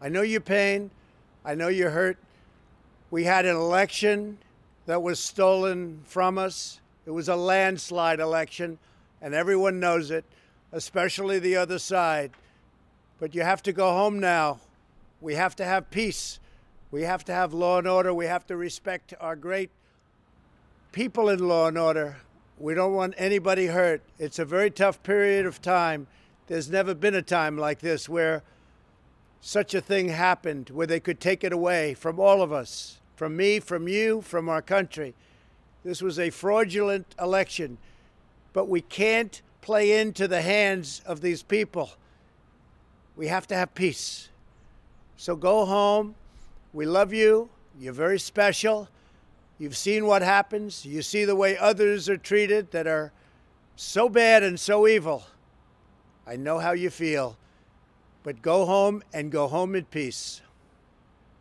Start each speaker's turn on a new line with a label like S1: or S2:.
S1: I know your pain. I know you're hurt. We had an election that was stolen from us. It was a landslide election, and everyone knows it, especially the other side. But you have to go home now. We have to have peace. We have to have law and order. We have to respect our great people in law and order. We don't want anybody hurt. It's a very tough period of time. There's never been a time like this where such a thing happened, where they could take it away from all of us, from me, from you, from our country. This was a fraudulent election, but we can't play into the hands of these people. We have to have peace. So go home. We love you. You're very special. You've seen what happens. You see the way others are treated that are so bad and so evil. I know how you feel. But go home and go home in peace.